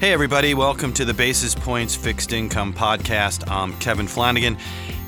Hey, everybody, welcome to the Basis Points Fixed Income Podcast. I'm Kevin Flanagan,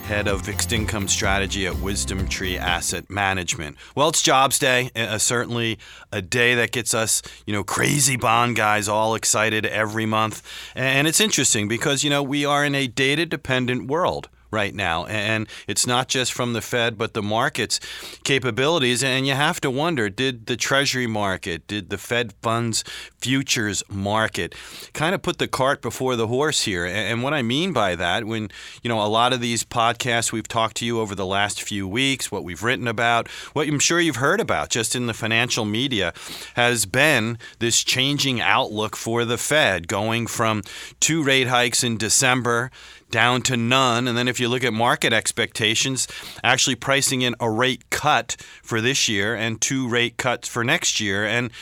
head of fixed income strategy at WisdomTree Asset Management. Well, it's Jobs Day, uh, certainly a day that gets us, you know, crazy bond guys all excited every month. And it's interesting because, you know, we are in a data dependent world right now. And it's not just from the Fed, but the market's capabilities. And you have to wonder did the Treasury market, did the Fed funds futures market kind of put the cart before the horse here? And what I mean by that, when, you know, a lot of these podcasts we've talked to you over the last few weeks, what we've written about, what I'm sure you've heard about just in the financial media, has been this changing outlook for the Fed going from two rate hikes in December down to none. And then if you look at market expectations, actually pricing in a rate cut for this year and two rate cuts for next year. And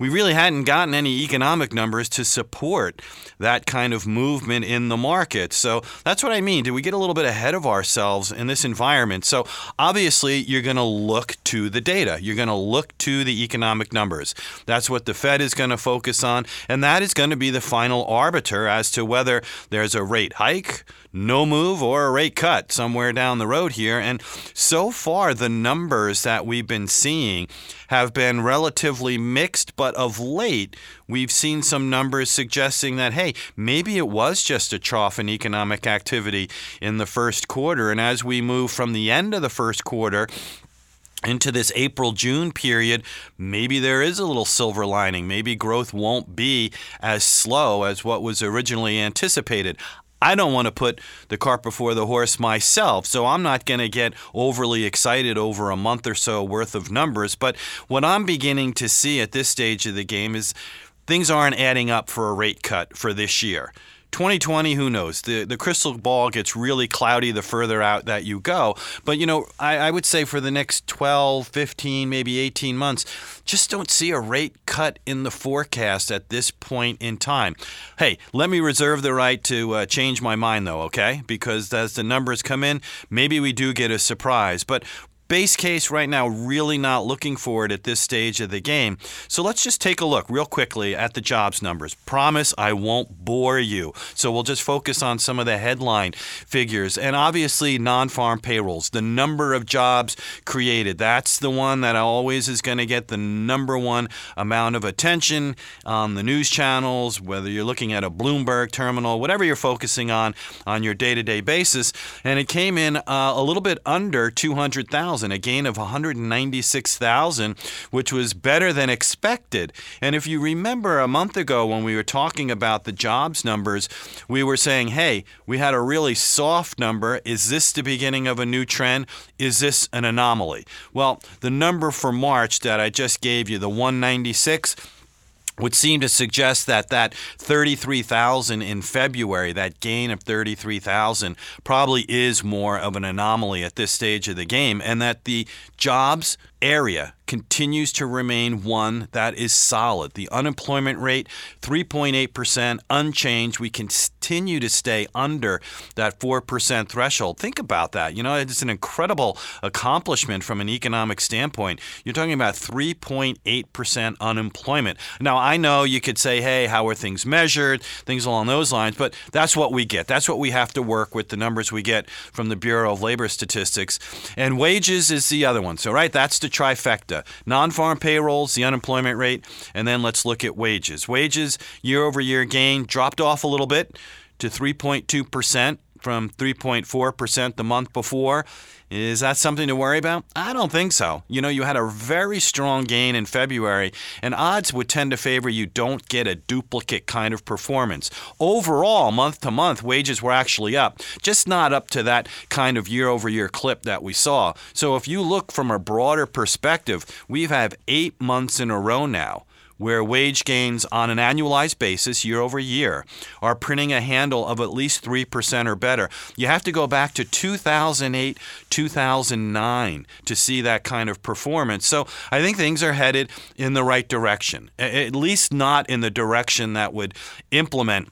we really hadn't gotten any economic numbers to support that kind of movement in the market. So that's what I mean. Did we get a little bit ahead of ourselves in this environment? So obviously, you're going to look to the data. You're going to look to the economic numbers. That's what the Fed is going to focus on, and that is going to be the final arbiter as to whether there's a rate hike, no move, or a rate cut somewhere down the road here. And so far, the numbers that we've been seeing have been relatively mixed, but of late, we've seen some numbers suggesting that, hey, maybe it was just a trough in economic activity in the first quarter. And as we move from the end of the first quarter, into this April June period, maybe there is a little silver lining. Maybe growth won't be as slow as what was originally anticipated. I don't want to put the cart before the horse myself, so I'm not going to get overly excited over a month or so worth of numbers. But what I'm beginning to see at this stage of the game is things aren't adding up for a rate cut for this year. 2020, who knows? The the crystal ball gets really cloudy the further out that you go. But you know, I, I would say for the next 12, 15, maybe 18 months, just don't see a rate cut in the forecast at this point in time. Hey, let me reserve the right to uh, change my mind though, okay? Because as the numbers come in, maybe we do get a surprise. But base case right now, really not looking for it at this stage of the game. So let's just take a look real quickly at the jobs numbers. Promise I won't bore you. So we'll just focus on some of the headline figures. And obviously, non farm payrolls, the number of jobs created. That's the one that always is going to get the number one amount of attention on the news channels, whether you're looking at a Bloomberg terminal, whatever you're focusing on on your day to day basis. And it came in uh, a little bit under 200,000 a gain of 196,000, which was better than expected. And if you remember a month ago when we were talking about the jobs numbers, we were saying, hey, we had a really soft number. Is this the beginning of a new trend? Is this an anomaly? Well, the number for March that I just gave you, the 196, would seem to suggest that that 33,000 in February, that gain of 33,000, probably is more of an anomaly at this stage of the game, and that the jobs area continues to remain one that is solid. The unemployment rate, 3.8%, unchanged. We continue to stay under that 4% threshold. Think about that. You know, it's an incredible accomplishment from an economic standpoint. You're talking about 3.8% unemployment. Now, I know you could say, hey, how are things measured? Things along those lines, but that's what we get. That's what we have to work with, the numbers we get from the Bureau of Labor Statistics. And wages is the other one. So, right, that's the trifecta non farm payrolls, the unemployment rate, and then let's look at wages. Wages year over year gain dropped off a little bit to 3.2% from 3.4% the month before. Is that something to worry about? I don't think so. You know, you had a very strong gain in February, and odds would tend to favor you don't get a duplicate kind of performance. Overall, month to month, wages were actually up, just not up to that kind of year over year clip that we saw. So if you look from a broader perspective, we've had eight months in a row now where wage gains on an annualized basis year over year are printing a handle of at least 3% or better. You have to go back to 2008, 2009 to see that kind of performance. So I think things are headed in the right direction, at least not in the direction that would implement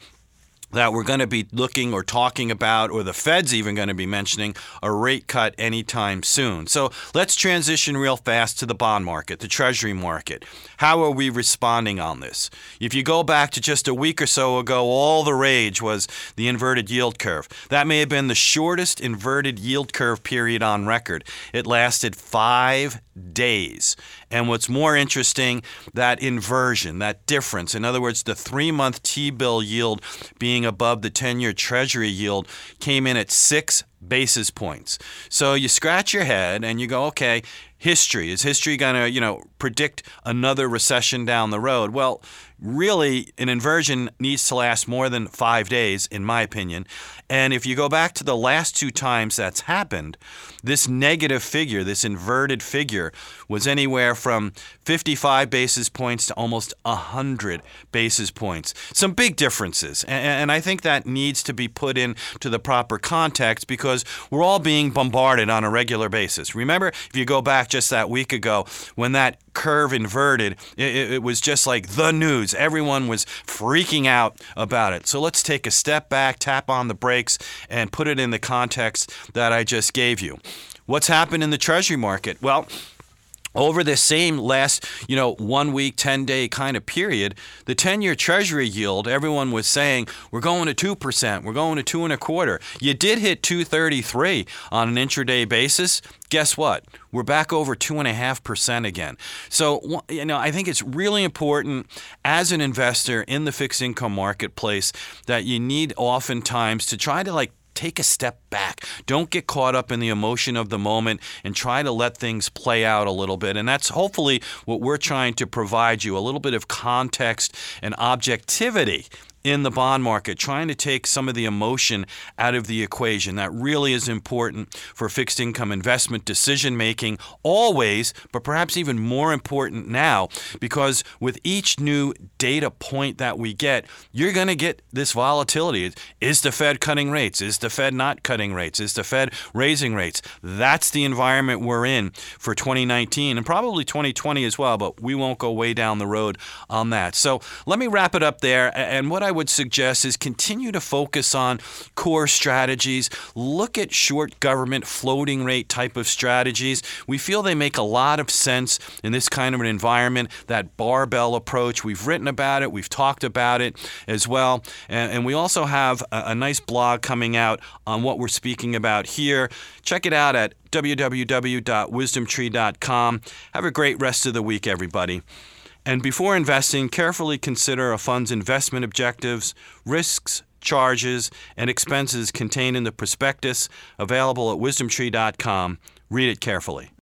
that we're going to be looking or talking about, or the Fed's even going to be mentioning a rate cut anytime soon. So let's transition real fast to the bond market, the Treasury market. How are we responding on this? If you go back to just a week or so ago, all the rage was the inverted yield curve. That may have been the shortest inverted yield curve period on record. It lasted five days. And what's more interesting, that inversion, that difference, in other words, the three month T bill yield being above the 10 year Treasury yield, came in at six basis points. So you scratch your head and you go, okay, history. Is history going to, you know, predict another recession down the road? Well, really, an inversion needs to last more than five days, in my opinion. And if you go back to the last two times that's happened, this negative figure, this inverted figure, was anywhere from 55 basis points to almost 100 basis points. Some big differences. And, I think that needs to be put into the proper context because we're all being bombarded on a regular basis. Remember, if you go back just that week ago, when that curve inverted, it, it was just like the news. Everyone was freaking out about it. So let's take a step back, tap on the brakes, and put it in the context that I just gave you. What's happened in the Treasury market? Well, over this same last, you know, one week, 10 day kind of period, the 10 year treasury yield, everyone was saying, we're going to 2%, we're going to two and a quarter. You did hit 233 on an intraday basis. Guess what? We're back over 2.5% again. So, you know, I think it's really important as an investor in the fixed income marketplace that you need oftentimes to try to like take a step back. Don't get caught up in the emotion of the moment and try to let things play out a little bit. And that's hopefully what we're trying to provide you a little bit of context and objectivity in the bond market, trying to take some of the emotion out of the equation. That really is important for fixed income investment decision making, always, but perhaps even more important now, because with each new data point that we get, you're going to get this volatility. Is the Fed cutting rates? Is the Fed not cutting rates? Is the Fed raising rates? That's the environment we're in for 2019 and probably 2020 as well, but we won't go way down the road on that. So let me wrap it up there. And what I would suggest is continue to focus on core strategies. Look at short government floating rate type of strategies. We feel they make a lot of sense in this kind of an environment, that barbell approach. We've written about it, we've talked about it as well. And, we also have a, nice blog coming out on what we're speaking about here. Check it out at www.wisdomtree.com. Have a great rest of the week, everybody. And before investing, carefully consider a fund's investment objectives, risks, charges, and expenses contained in the prospectus available at wisdomtree.com. Read it carefully.